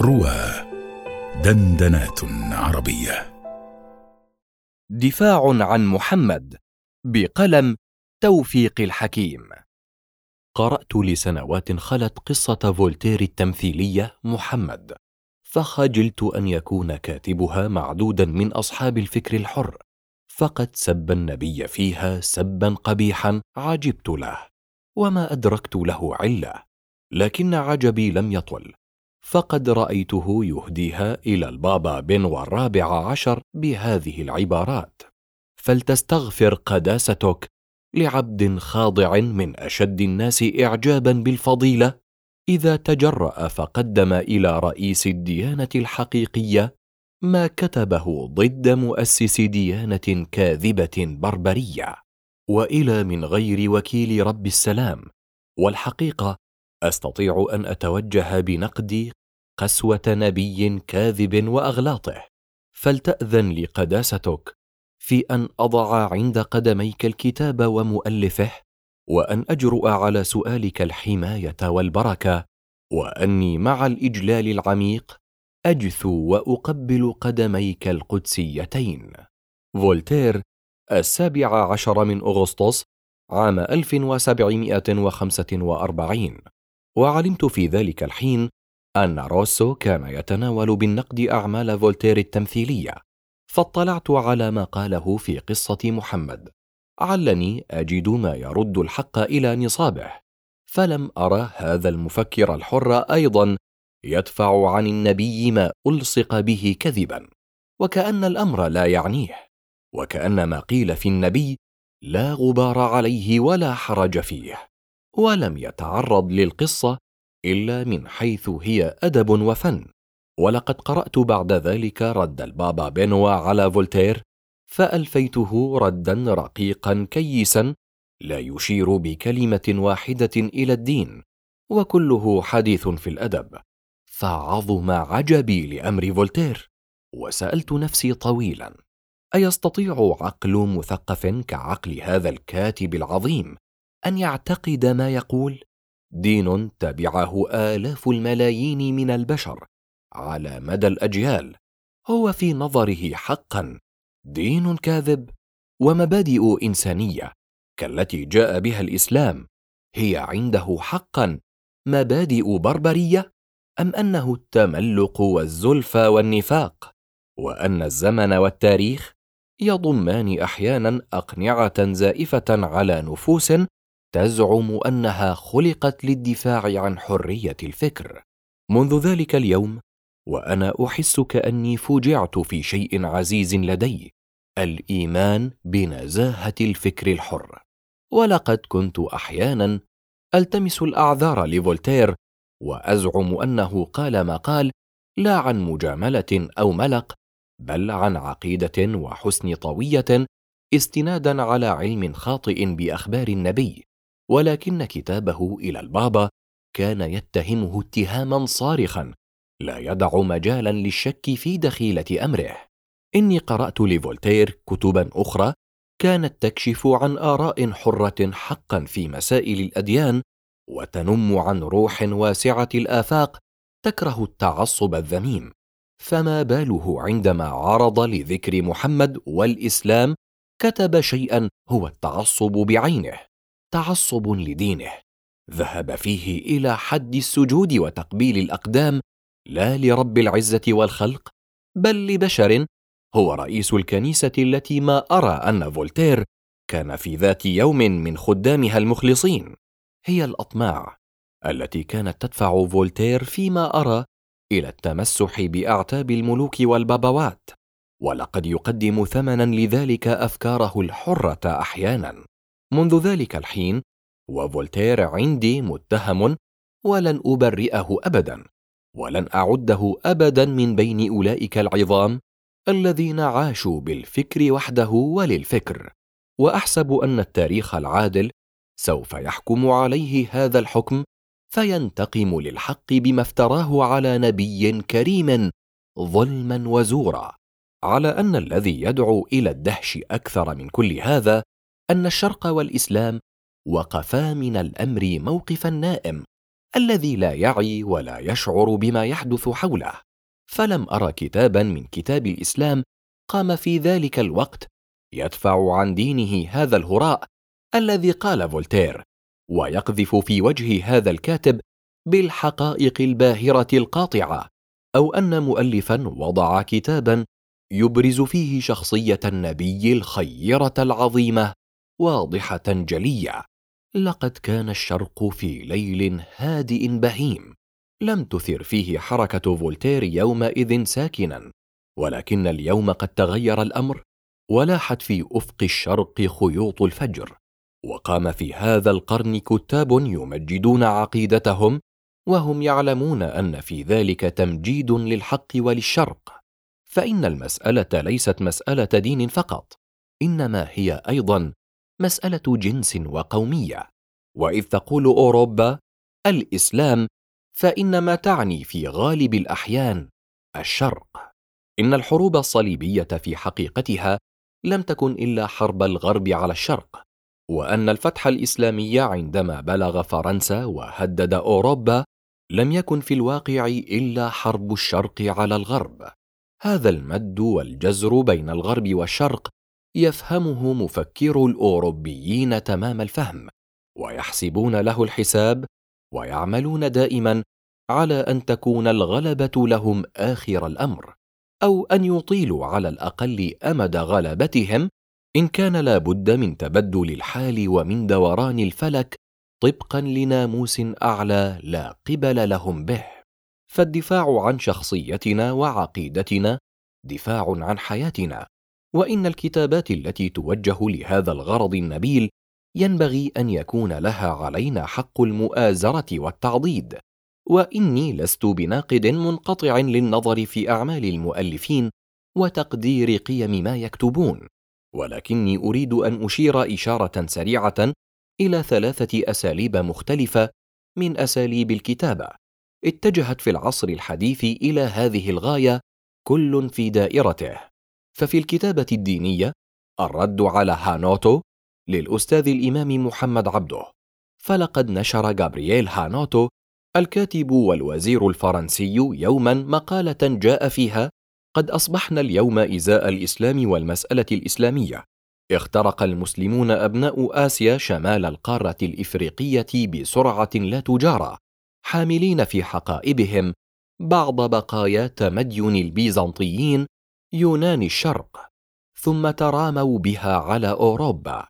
روى دندنات عربية. دفاع عن محمد بقلم توفيق الحكيم. قرأت لسنوات خلت قصة فولتير التمثيلية محمد فخجلت أن يكون كاتبها معدودا من أصحاب الفكر الحر فقد سب النبي فيها سبا قبيحا عجبت له وما أدركت له علة لكن عجبي لم يطل فقد رأيته يهديها إلى البابا بنو الرابع عشر بهذه العبارات. فلتستغفر قداستك لعبد خاضع من أشد الناس اعجابا بالفضيلة إذا تجرأ فقدم إلى رئيس الديانة الحقيقية ما كتبه ضد مؤسس ديانة كاذبة بربرية. وإلى من غير وكيل رب السلام. والحقيقة أستطيع أن أتوجه بنقدي قسوة نبي كاذب وأغلاطه فلتأذن لي قداستك في أن أضع عند قدميك الكتاب ومؤلفه وأن أجرؤ على سؤالك الحماية والبركة وأني مع الإجلال العميق اجثو وأقبل قدميك القدسيتين. فولتير السابع عشر من أغسطس عام 1745 وعلمت في ذلك الحين أن روسو كان يتناول بالنقد أعمال فولتير التمثيلية فاطلعت على ما قاله في قصة محمد علني أجد ما يرد الحق إلى نصابه فلم أرى هذا المفكر الحر أيضا يدفع عن النبي ما ألصق به كذبا وكأن الأمر لا يعنيه وكأن ما قيل في النبي لا غبار عليه ولا حرج فيه ولم يتعرض للقصة إلا من حيث هي أدب وفن. ولقد قرأت بعد ذلك رد البابا بنوا على فولتير فألفيته ردا رقيقا كيسا لا يشير بكلمة واحدة إلى الدين وكله حديث في الأدب. فعظم عجبي لأمر فولتير. وسألت نفسي طويلا أيستطيع عقل مثقف كعقل هذا الكاتب العظيم أن يعتقد ما يقول؟ دين تبعه آلاف الملايين من البشر على مدى الأجيال هو في نظره حقا. دين كاذب ومبادئ إنسانية كالتي جاء بها الإسلام هي عنده حقا. مبادئ بربرية أم أنه التملق والزلفى والنفاق؟ وأن الزمن والتاريخ يضمان أحيانا أقنعة زائفة على نفوس تزعم أنها خلقت للدفاع عن حرية الفكر. منذ ذلك اليوم وأنا احس كاني فوجعت في شيء عزيز لدي الإيمان بنزاهة الفكر الحر. ولقد كنت أحيانا ألتمس الأعذار لفولتير وأزعم أنه قال ما قال لا عن مجاملة أو ملق بل عن عقيدة وحسن طوية استنادا على علم خاطئ بأخبار النبي. ولكن كتابه إلى البابا كان يتهمه اتهاما صارخا لا يدع مجالا للشك في دخيلة أمره. إني قرأت لفولتير كتبا أخرى كانت تكشف عن آراء حرة حقا في مسائل الأديان وتنم عن روح واسعة الآفاق تكره التعصب الذميم. فما باله عندما عرض لذكر محمد والإسلام كتب شيئا هو التعصب بعينه. تعصب لدينه. ذهب فيه إلى حد السجود وتقبيل الأقدام لا لرب العزة والخلق بل لبشر. هو رئيس الكنيسة التي ما أرى أن فولتير كان في ذات يوم من خدامها المخلصين. هي الأطماع التي كانت تدفع فولتير فيما أرى إلى التمسح بأعتاب الملوك والبابوات ولقد يقدم ثمنا لذلك أفكاره الحرة أحيانا. منذ ذلك الحين وفولتير عندي متهم ولن أبرئه ابدا ولن أعده ابدا من بين أولئك العظام الذين عاشوا بالفكر وحده وللفكر. وأحسب أن التاريخ العادل سوف يحكم عليه هذا الحكم فينتقم للحق بما افتراه على نبي كريم ظلما وزورا. على أن الذي يدعو إلى الدهش أكثر من كل هذا أن الشرق والإسلام وقفا من الأمر موقف النائم الذي لا يعي ولا يشعر بما يحدث حوله. فلم ارى كتابا من كتاب الإسلام قام في ذلك الوقت يدفع عن دينه هذا الهراء الذي قال فولتير ويقذف في وجه هذا الكاتب بالحقائق الباهرة القاطعة أو أن مؤلفا وضع كتابا يبرز فيه شخصية النبي الخيرة العظيمة. واضحة جلية. لقد كان الشرق في ليل هادئ بهيم. لم تثر فيه حركة فولتير يومئذ ساكنا. ولكن اليوم قد تغير الأمر. ولاحت في أفق الشرق خيوط الفجر. وقام في هذا القرن كتاب يمجدون عقيدتهم. وهم يعلمون أن في ذلك تمجيد للحق وللشرق. فإن المسألة ليست مسألة دين فقط. إنما هي أيضا مسألة جنس وقومية. وإذ تقول اوروبا الإسلام فانما تعني في غالب الأحيان الشرق. إن الحروب الصليبية في حقيقتها لم تكن إلا حرب الغرب على الشرق. وأن الفتح الإسلامي عندما بلغ فرنسا وهدد اوروبا لم يكن في الواقع إلا حرب الشرق على الغرب. هذا المد والجزر بين الغرب والشرق يفهمه مفكر الأوروبيين تمام الفهم ويحسبون له الحساب ويعملون دائما على أن تكون الغلبة لهم آخر الأمر أو أن يطيلوا على الأقل أمد غلبتهم إن كان لا بد من تبدل الحال ومن دوران الفلك طبقا لناموس أعلى لا قبل لهم به. فالدفاع عن شخصيتنا وعقيدتنا دفاع عن حياتنا وإن الكتابات التي توجه لهذا الغرض النبيل ينبغي أن يكون لها علينا حق المؤازرة والتعضيد. وإني لست بناقد منقطع للنظر في أعمال المؤلفين وتقدير قيم ما يكتبون. ولكني أريد أن أشير إشارة سريعة إلى ثلاثة أساليب مختلفة من أساليب الكتابة. اتجهت في العصر الحديث إلى هذه الغاية كل في دائرته. ففي الكتابة الدينية الرد على هانوتو للأستاذ الإمام محمد عبده. فلقد نشر جابرييل هانوتو الكاتب والوزير الفرنسي يوما مقالة جاء فيها قد أصبحنا اليوم إزاء الإسلام والمسألة الإسلامية. اخترق المسلمون أبناء آسيا شمال القارة الإفريقية بسرعة لا تجارى حاملين في حقائبهم بعض بقايا تمدين البيزنطيين يونان الشرق ثم تراموا بها على أوروبا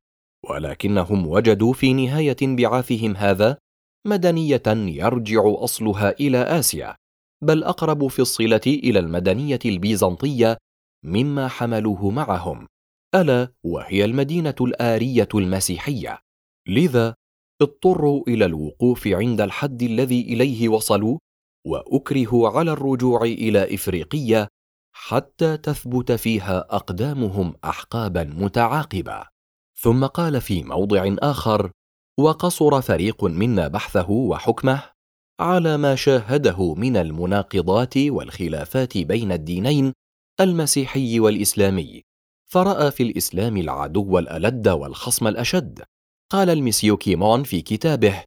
ولكنهم وجدوا في نهاية انبعاثهم هذا مدنية يرجع أصلها إلى آسيا بل أقرب في الصلة إلى المدنية البيزنطية مما حملوه معهم ألا وهي المدينة الآرية المسيحية. لذا اضطروا إلى الوقوف عند الحد الذي إليه وصلوا وأكرهوا على الرجوع إلى افريقيه حتى تثبت فيها أقدامهم احقابا متعاقبة. ثم قال في موضع آخر وقصر فريق منا بحثه وحكمه على ما شاهده من المناقضات والخلافات بين الدينين المسيحي والإسلامي فرأى في الإسلام العدو الألد والخصم الأشد. قال المسيوكيمون في كتابه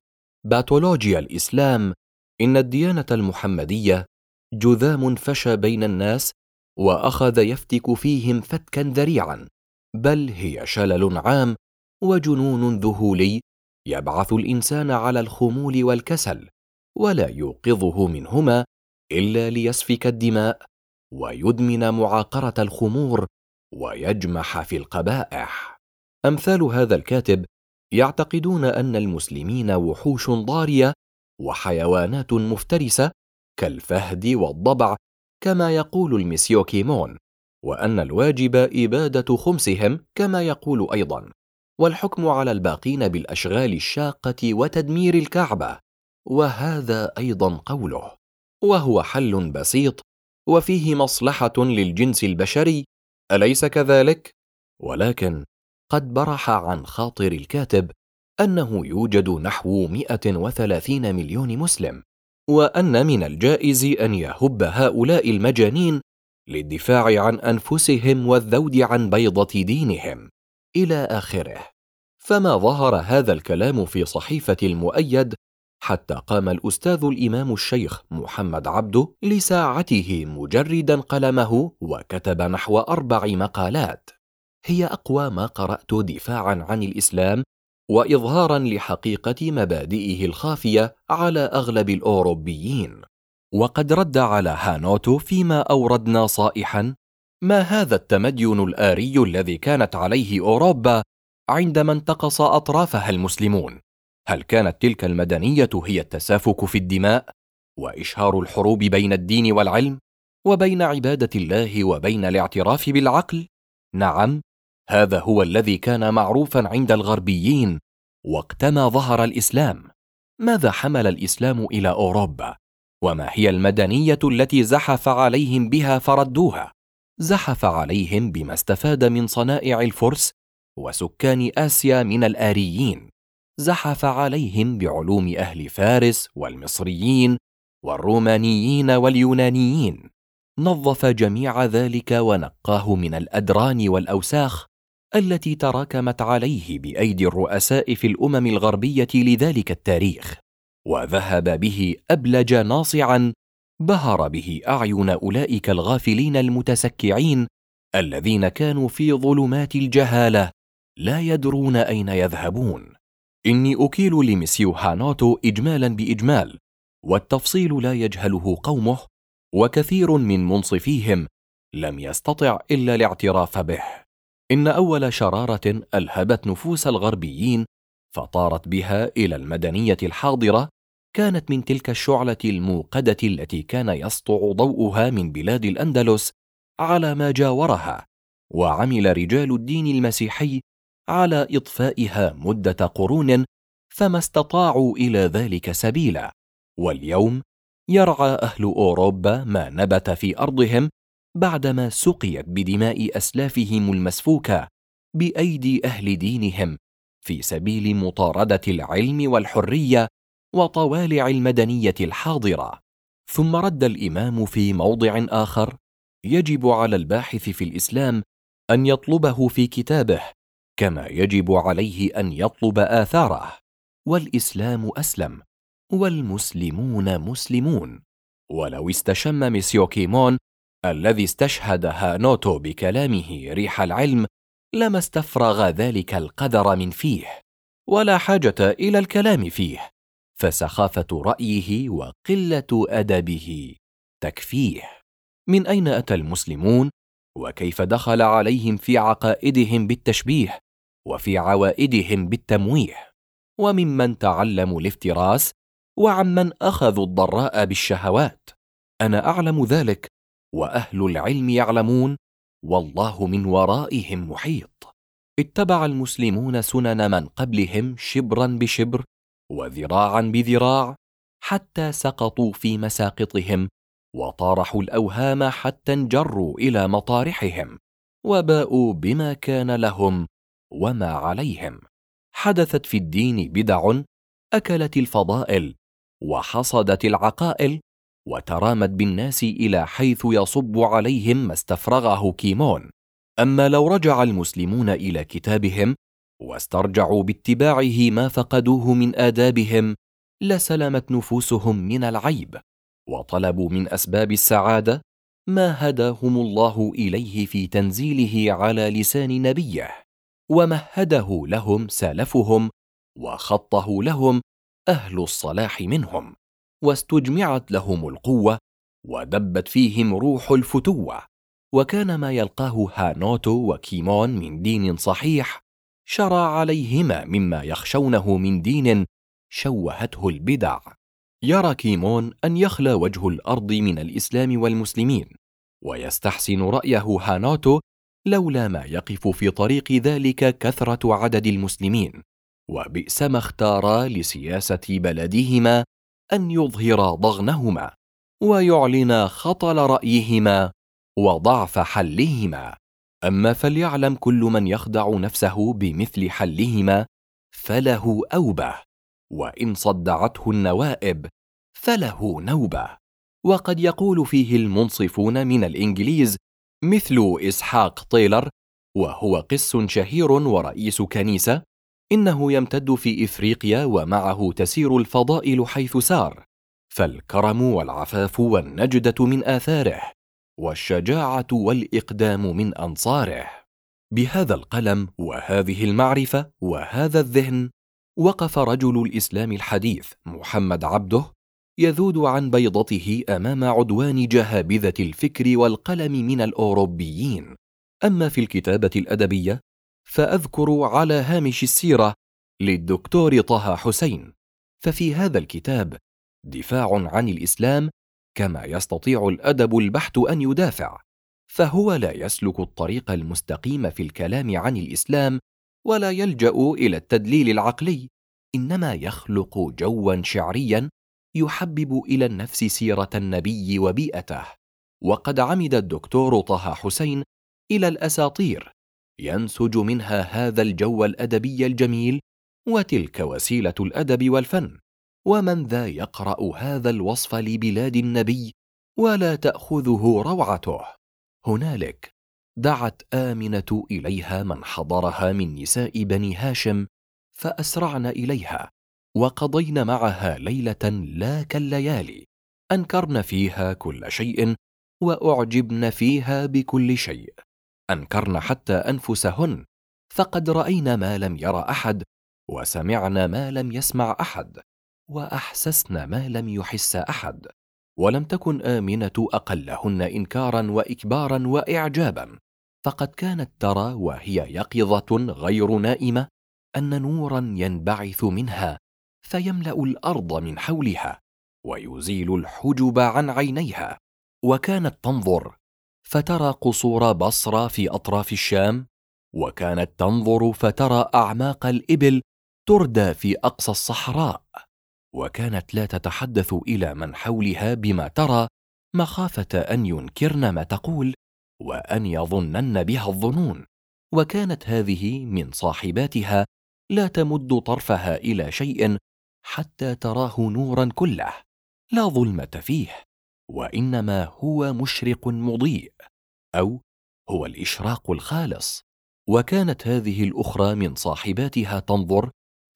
باتولوجيا الإسلام إن الديانة المحمدية جذام فشى بين الناس وأخذ يفتك فيهم فتكا ذريعا بل هي شلل عام وجنون ذهولي يبعث الإنسان على الخمول والكسل ولا يوقظه منهما إلا ليسفك الدماء ويدمن معاقرة الخمور ويجمح في القبائح. أمثال هذا الكاتب يعتقدون أن المسلمين وحوش ضارية وحيوانات مفترسة كالفهد والضبع كما يقول المسيو كيمون وأن الواجب إبادة خمسهم كما يقول أيضا والحكم على الباقين بالأشغال الشاقة وتدمير الكعبة وهذا أيضا قوله وهو حل بسيط وفيه مصلحة للجنس البشري أليس كذلك؟ ولكن قد برح عن خاطر الكاتب أنه يوجد نحو 130 مليون مسلم. وأن من الجائز أن يهب هؤلاء المجانين للدفاع عن أنفسهم والذود عن بيضة دينهم إلى آخره. فما ظهر هذا الكلام في صحيفة المؤيد حتى قام الأستاذ الإمام الشيخ محمد عبده لساعته مجردا قلمه وكتب نحو أربع مقالات. هي أقوى ما قرأت دفاعا عن الإسلام وإظهارا لحقيقة مبادئه الخافية على أغلب الأوروبيين. وقد رد على هانوتو فيما أوردنا صائحا ما هذا التمدين الآري الذي كانت عليه أوروبا عندما انتقص أطرافها المسلمون؟ هل كانت تلك المدنية هي التسافك في الدماء وإشهار الحروب بين الدين والعلم وبين عبادة الله وبين الاعتراف بالعقل؟ نعم هذا هو الذي كان معروفا عند الغربيين وقتما ظهر الإسلام. ماذا حمل الإسلام إلى أوروبا؟ وما هي المدنية التي زحف عليهم بها فردوها؟ زحف عليهم بما استفاد من صنائع الفرس وسكان آسيا من الآريين. زحف عليهم بعلوم أهل فارس والمصريين والرومانيين واليونانيين. نظف جميع ذلك ونقاه من الأدران والأوساخ التي تراكمت عليه بأيدي الرؤساء في الأمم الغربية لذلك التاريخ وذهب به أبلج ناصعا بهر به أعين أولئك الغافلين المتسكعين الذين كانوا في ظلمات الجهالة لا يدرون أين يذهبون. إني أكيل لمسيو هانوتو إجمالا بإجمال والتفصيل لا يجهله قومه وكثير من منصفيهم لم يستطع إلا الاعتراف به. إن أول شرارة ألهبت نفوس الغربيين فطارت بها إلى المدنية الحاضرة كانت من تلك الشعلة الموقدة التي كان يسطع ضوءها من بلاد الأندلس على ما جاورها وعمل رجال الدين المسيحي على إطفائها مدة قرون فما استطاعوا إلى ذلك سبيلا واليوم يرعى أهل أوروبا ما نبت في أرضهم بعدما سقيت بدماء أسلافهم المسفوكة بأيدي أهل دينهم في سبيل مطاردة العلم والحرية وطوالع المدنيه الحاضرة. ثم رد الإمام في موضع آخر يجب على الباحث في الإسلام أن يطلبه في كتابه كما يجب عليه أن يطلب آثاره. والإسلام أسلم والمسلمون مسلمون. ولو استشم ميسيو كيمون الذي استشهد هانوتو بكلامه ريح العلم لما استفرغ ذلك القدر من فيه ولا حاجة إلى الكلام فيه فسخافة رأيه وقلة أدبه تكفيه. من أين أتى المسلمون؟ وكيف دخل عليهم في عقائدهم بالتشبيه وفي عوائدهم بالتمويه؟ وممن تعلموا الافتراس؟ وعمن أخذوا الضراء بالشهوات؟ أنا أعلم ذلك وأهل العلم يعلمون والله من ورائهم محيط. اتبع المسلمون سنن من قبلهم شبرا بشبر وذراعا بذراع حتى سقطوا في مساقطهم وطارحوا الأوهام حتى انجروا إلى مطارحهم وباءوا بما كان لهم وما عليهم. حدثت في الدين بدع أكلت الفضائل وحصدت العقائل وترامت بالناس إلى حيث يصب عليهم ما استفرغه كيمون. أما لو رجع المسلمون إلى كتابهم واسترجعوا باتباعه ما فقدوه من آدابهم لسلمت نفوسهم من العيب وطلبوا من أسباب السعادة ما هداهم الله إليه في تنزيله على لسان نبيه ومهده لهم سلفهم وخطه لهم أهل الصلاح منهم. واستجمعت لهم القوة ودبت فيهم روح الفتوة. وكان ما يلقاه هانوتو وكيمون من دين صحيح شرى عليهما مما يخشونه من دين شوهته البدع. يرى كيمون أن يخلى وجه الأرض من الإسلام والمسلمين ويستحسن رأيه هانوتو لولا ما يقف في طريق ذلك كثرة عدد المسلمين. وبئس ما اختارا لسياسة بلدهما أن يظهرا ضغنهما ويعلنا خطل رأيهما وضعف حلهما. أما فليعلم كل من يخدع نفسه بمثل حلهما فله أوبة وإن صدعته النوائب فله نوبة. وقد يقول فيه المنصفون من الإنجليز مثل إسحاق طيلر وهو قس شهير ورئيس كنيسة إنه يمتد في إفريقيا ومعه تسير الفضائل حيث سار فالكرم والعفاف والنجدة من آثاره والشجاعة والإقدام من أنصاره. بهذا القلم وهذه المعرفة وهذا الذهن وقف رجل الإسلام الحديث محمد عبده يذود عن بيضته أمام عدوان جهابذة الفكر والقلم من الأوروبيين. أما في الكتابة الأدبية فأذكر على هامش السيرة للدكتور طه حسين. ففي هذا الكتاب دفاع عن الإسلام كما يستطيع الأدب البحت أن يدافع فهو لا يسلك الطريق المستقيم في الكلام عن الإسلام ولا يلجأ إلى التدليل العقلي إنما يخلق جوا شعريا يحبب إلى النفس سيرة النبي وبيئته. وقد عمد الدكتور طه حسين إلى الأساطير ينسج منها هذا الجو الأدبي الجميل وتلك وسيلة الأدب والفن ومن ذا يقرأ هذا الوصف لبلاد النبي ولا تأخذه روعته. هنالك دعت آمنة إليها من حضرها من نساء بني هاشم فأسرعن إليها وقضين معها ليلة لا كالليالي أنكرن فيها كل شيء وأعجبن فيها بكل شيء. أنكرن حتى أنفسهن فقد راين ما لم ير أحد وسمعن ما لم يسمع أحد واحسسن ما لم يحس أحد ولم تكن آمنة أقلهن انكارا واكبارا واعجابا. فقد كانت ترى وهي يقظة غير نائمة أن نورا ينبعث منها فيملأ الأرض من حولها ويزيل الحجب عن عينيها وكانت تنظر فترى قصور بصرى في أطراف الشام وكانت تنظر فترى أعماق الإبل تردى في أقصى الصحراء وكانت لا تتحدث إلى من حولها بما ترى مخافة أن ينكرن ما تقول وأن يظنن بها الظنون وكانت هذه من صاحباتها لا تمد طرفها إلى شيء حتى تراه نورا كله لا ظلمة فيه. وإنما هو مشرق مضيء أو هو الإشراق الخالص. وكانت هذه الأخرى من صاحباتها تنظر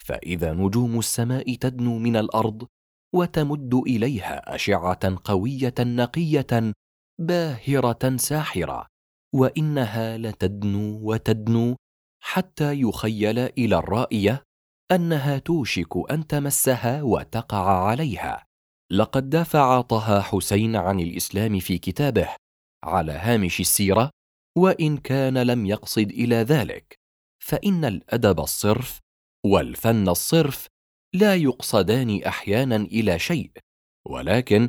فإذا نجوم السماء تدنو من الأرض وتمد إليها أشعة قوية نقية باهرة ساحرة وإنها لتدنو وتدنو حتى يخيل إلى الرائية أنها توشك أن تمسها وتقع عليها. لقد دافع طه حسين عن الإسلام في كتابه على هامش السيرة وإن كان لم يقصد إلى ذلك فإن الأدب الصرف والفن الصرف لا يقصدان أحيانا إلى شيء ولكن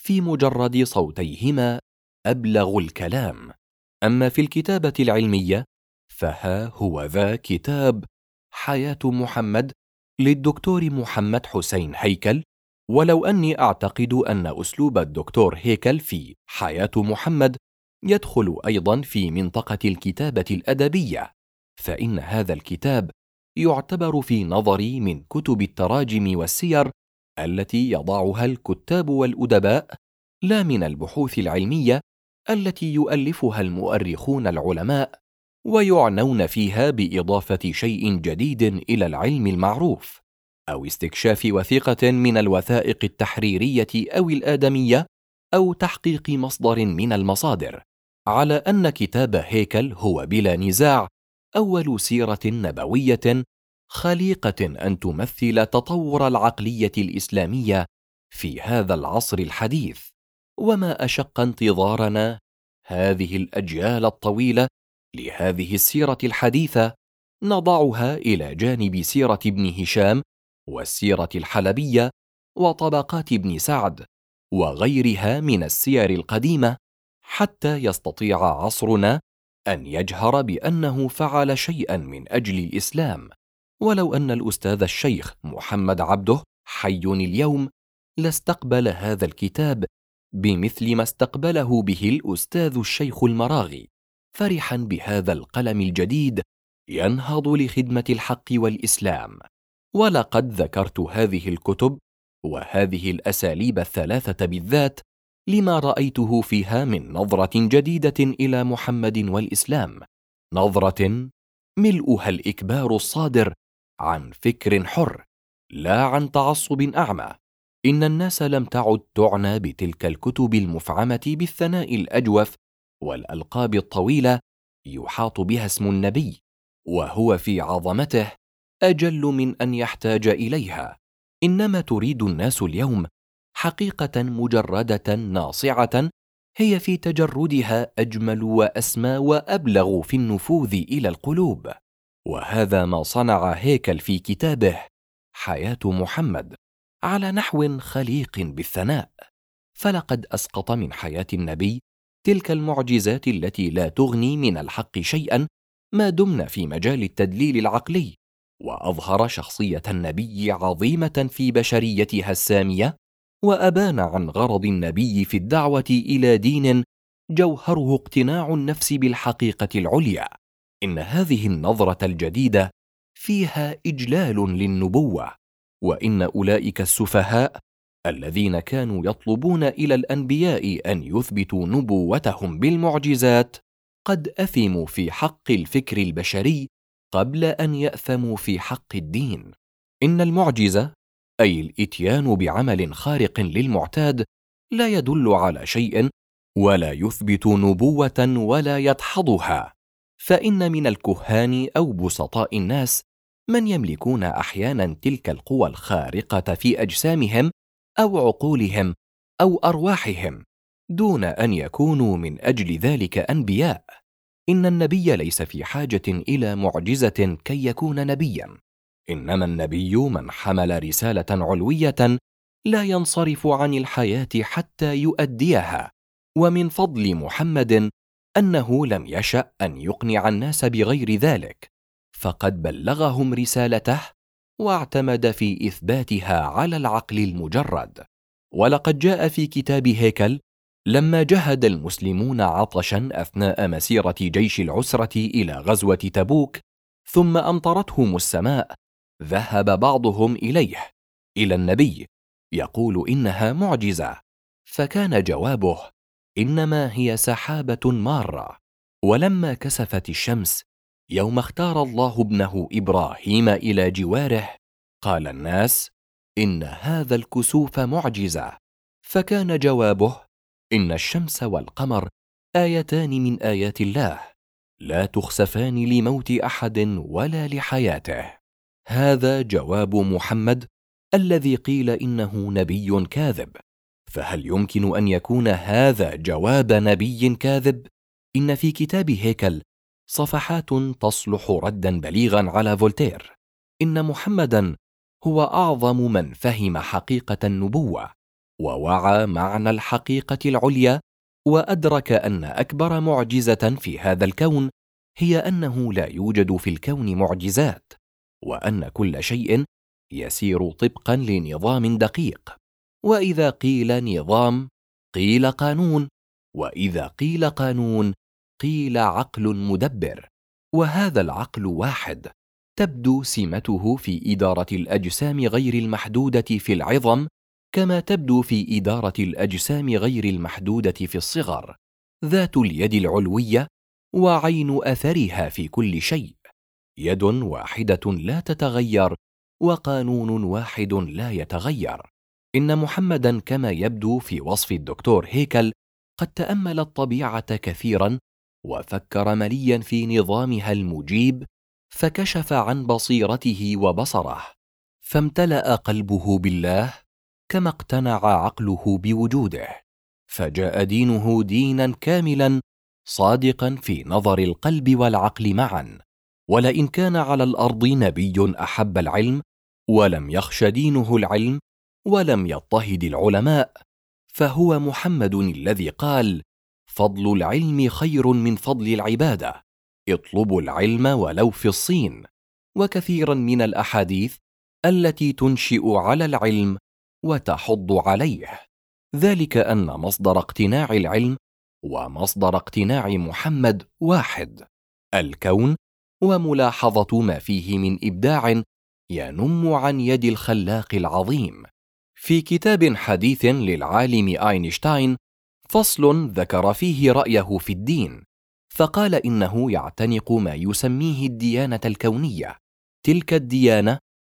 في مجرد صوتيهما أبلغ الكلام. أما في الكتابة العلمية فها هو ذا كتاب حياة محمد للدكتور محمد حسين هيكل ولو أني أعتقد أن أسلوب الدكتور هيكل في حياة محمد يدخل أيضا في منطقة الكتابة الأدبية فإن هذا الكتاب يعتبر في نظري من كتب التراجم والسير التي يضعها الكتاب والأدباء لا من البحوث العلمية التي يؤلفها المؤرخون العلماء ويعنون فيها بإضافة شيء جديد إلى العلم المعروف. أو استكشاف وثيقة من الوثائق التحريرية أو الآدمية أو تحقيق مصدر من المصادر على أن كتاب هيكل هو بلا نزاع أول سيرة نبوية خليقة أن تمثل تطور العقلية الإسلامية في هذا العصر الحديث. وما أشق انتظارنا هذه الأجيال الطويلة لهذه السيرة الحديثة نضعها إلى جانب سيرة ابن هشام والسيرة الحلبية وطبقات ابن سعد وغيرها من السير القديمة حتى يستطيع عصرنا أن يجهر بأنه فعل شيئا من أجل الإسلام. ولو أن الأستاذ الشيخ محمد عبده حي اليوم لاستقبل هذا الكتاب بمثل ما استقبله به الأستاذ الشيخ المراغي. فرحا بهذا القلم الجديد ينهض لخدمة الحق والإسلام. ولقد ذكرت هذه الكتب وهذه الأساليب الثلاثة بالذات لما رأيته فيها من نظرة جديدة إلى محمد والإسلام نظرة ملؤها الإكبار الصادر عن فكر حر لا عن تعصب أعمى. إن الناس لم تعد تعنى بتلك الكتب المفعمة بالثناء الأجوف والألقاب الطويلة يحاط بها اسم النبي وهو في عظمته أجل من أن يحتاج إليها. إنما تريد الناس اليوم حقيقة مجردة ناصعة هي في تجردها أجمل وأسمى وأبلغ في النفوذ إلى القلوب. وهذا ما صنع هيكل في كتابه حياة محمد على نحو خليق بالثناء. فلقد أسقط من حياة النبي تلك المعجزات التي لا تغني من الحق شيئا ما دمنا في مجال التدليل العقلي. وأظهر شخصية النبي عظيمة في بشريتها السامية وأبان عن غرض النبي في الدعوة إلى دين جوهره اقتناع النفس بالحقيقة العليا. إن هذه النظرة الجديدة فيها إجلال للنبوة وإن أولئك السفهاء الذين كانوا يطلبون إلى الأنبياء أن يثبتوا نبوتهم بالمعجزات قد أثموا في حق الفكر البشري قبل أن يأثموا في حق الدين. إن المعجزه أي الإتيان بعمل خارق للمعتاد لا يدل على شيء ولا يثبت نبوة ولا يدحضها. فإن من الكهان أو بسطاء الناس من يملكون أحيانا تلك القوى الخارقة في أجسامهم أو عقولهم أو أرواحهم دون أن يكونوا من أجل ذلك أنبياء. إن النبي ليس في حاجة إلى معجزة كي يكون نبيا. إنما النبي من حمل رسالة علوية لا ينصرف عن الحياة حتى يؤديها ومن فضل محمد أنه لم يشأ أن يقنع الناس بغير ذلك فقد بلغهم رسالته واعتمد في إثباتها على العقل المجرد. ولقد جاء في كتاب هيكل لما جهد المسلمون عطشا أثناء مسيرة جيش العسرة إلى غزوة تبوك ثم أمطرتهم السماء ذهب بعضهم إليه إلى النبي يقول إنها معجزة فكان جوابه إنما هي سحابة مارة. ولما كسفت الشمس يوم اختار الله ابنه إبراهيم إلى جواره قال الناس إن هذا الكسوف معجزة فكان جوابه إن الشمس والقمر آيتان من آيات الله لا تخسفان لموت أحد ولا لحياته. هذا جواب محمد الذي قيل إنه نبي كاذب. فهل يمكن أن يكون هذا جواب نبي كاذب؟ إن في كتاب هيكل صفحات تصلح ردا بليغا على فولتير. إن محمدا هو أعظم من فهم حقيقة النبوة. ووعى معنى الحقيقة العليا وأدرك أن أكبر معجزة في هذا الكون هي أنه لا يوجد في الكون معجزات وأن كل شيء يسير طبقا لنظام دقيق. وإذا قيل نظام قيل قانون وإذا قيل قانون قيل عقل مدبر. وهذا العقل واحد تبدو سمته في إدارة الأجسام غير المحدودة في العظم كما تبدو في إدارة الأجسام غير المحدودة في الصغر ذات اليد العلوية وعين أثرها في كل شيء. يد واحدة لا تتغير وقانون واحد لا يتغير. إن محمدا كما يبدو في وصف الدكتور هيكل قد تأمل الطبيعة كثيرا وفكر مليا في نظامها المجيب فكشف عن بصيرته وبصره فامتلأ قلبه بالله كما اقتنع عقله بوجوده فجاء دينه دينا كاملا صادقا في نظر القلب والعقل معا ولئن كان على الأرض نبي أحب العلم ولم يخش دينه العلم ولم يضطهد العلماء فهو محمد الذي قال فضل العلم خير من فضل العبادة اطلبوا العلم ولو في الصين وكثيرا من الأحاديث التي تنشئ على العلم وتحض عليه. ذلك أن مصدر اقتناع العلم ومصدر اقتناع محمد واحد. الكون وملاحظة ما فيه من إبداع ينم عن يد الخلاق العظيم. في كتاب حديث للعالم أينشتاين فصل ذكر فيه رأيه في الدين فقال إنه يعتنق ما يسميه الديانة الكونية تلك الديانة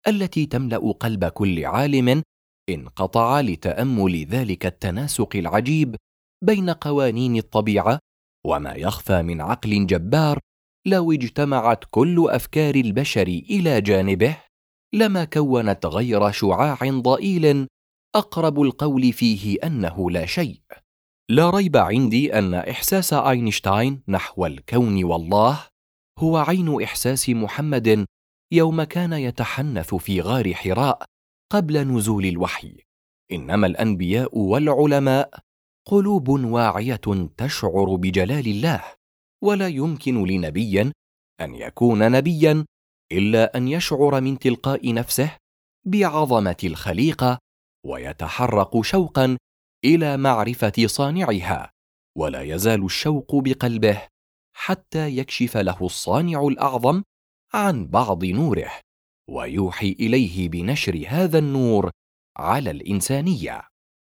التي تملأ قلب كل عالم انقطع لتأمل ذلك التناسق العجيب بين قوانين الطبيعة وما يخفى من عقل جبار لو اجتمعت كل أفكار البشر إلى جانبه لما كونت غير شعاع ضئيل أقرب القول فيه أنه لا شيء. لا ريب عندي أن إحساس أينشتاين نحو الكون والله هو عين إحساس محمد يوم كان يتحنث في غار حراء قبل نزول الوحي. إنما الأنبياء والعلماء قلوب واعية تشعر بجلال الله ولا يمكن لنبي أن يكون نبيا إلا أن يشعر من تلقاء نفسه بعظمة الخليقة ويتحرق شوقا إلى معرفة صانعها ولا يزال الشوق بقلبه حتى يكشف له الصانع الأعظم عن بعض نوره. ويوحي إليه بنشر هذا النور على الإنسانية.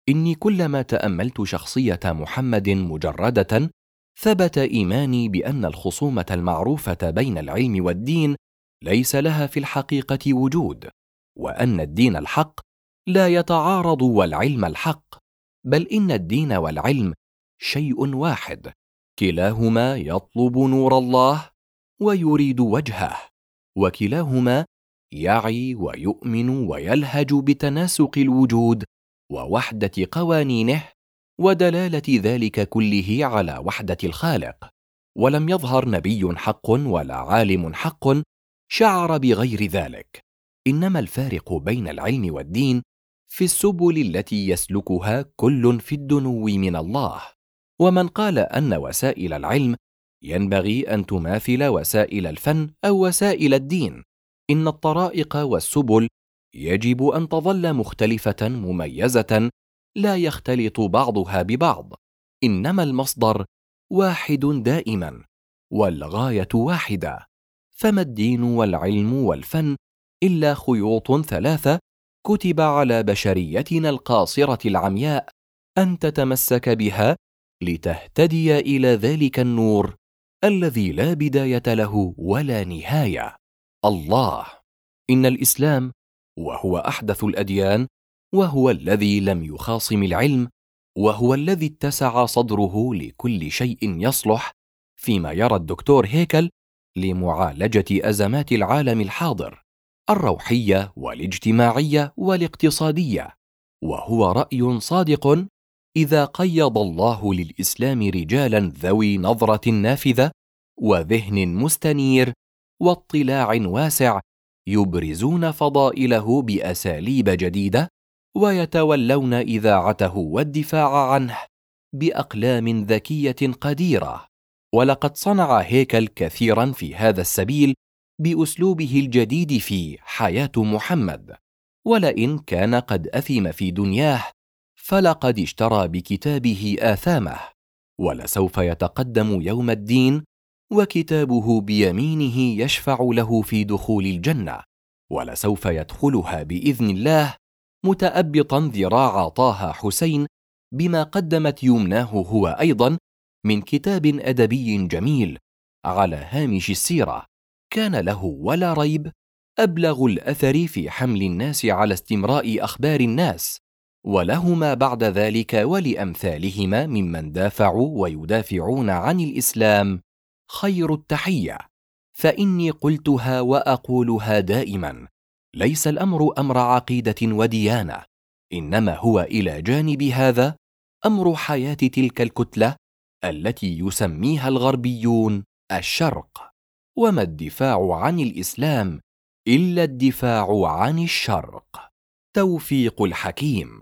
إني كلما تأملت شخصية محمد مجردة ثبت إيماني بأن الخصومة المعروفة بين العلم والدين ليس لها في الحقيقة وجود وأن الدين الحق لا يتعارض والعلم الحق بل إن الدين والعلم شيء واحد كلاهما يطلب نور الله ويريد وجهه وكلاهما يعي ويؤمن ويلهج بتناسق الوجود ووحدة قوانينه ودلالة ذلك كله على وحدة الخالق. ولم يظهر نبي حق ولا عالم حق شعر بغير ذلك. إنما الفارق بين العلم والدين في السبل التي يسلكها كل في الدنو من الله. ومن قال أن وسائل العلم ينبغي أن تماثل وسائل الفن أو وسائل الدين. إن الطرائق والسبل يجب أن تظل مختلفة مميزة لا يختلط بعضها ببعض إنما المصدر واحد دائما والغاية واحدة فما الدين والعلم والفن إلا خيوط ثلاثة كتب على بشريتنا القاصرة العمياء أن تتمسك بها لتهتدي إلى ذلك النور الذي لا بداية له ولا نهاية. الله. إن الإسلام وهو أحدث الأديان وهو الذي لم يخاصم العلم وهو الذي اتسع صدره لكل شيء يصلح فيما يرى الدكتور هيكل لمعالجة أزمات العالم الحاضر الروحية والاجتماعية والاقتصادية وهو رأي صادق إذا قيض الله للإسلام رجالا ذوي نظرة نافذة وذهن مستنير واطلاع واسع يبرزون فضائله بأساليب جديدة ويتولون إذاعته والدفاع عنه بأقلام ذكية قديرة. ولقد صنع هيكل كثيرا في هذا السبيل بأسلوبه الجديد في حياة محمد. ولئن كان قد اثم في دنياه فلقد اشترى بكتابه آثامه. ولسوف يتقدم يوم الدين وكتابه بيمينه يشفع له في دخول الجنة ولسوف يدخلها بإذن الله متأبطا ذراع طه حسين بما قدمت يمناه هو أيضا من كتاب أدبي جميل على هامش السيرة. كان له ولا ريب أبلغ الأثر في حمل الناس على استمراء أخبار الناس ولهما بعد ذلك ولأمثالهما ممن دافعوا ويدافعون عن الإسلام. خير التحية. فإني قلتها واقولها دائما ليس الأمر أمر عقيدة وديانة إنما هو إلى جانب هذا أمر حياة تلك الكتلة التي يسميها الغربيون الشرق. وما الدفاع عن الإسلام إلا الدفاع عن الشرق. توفيق الحكيم.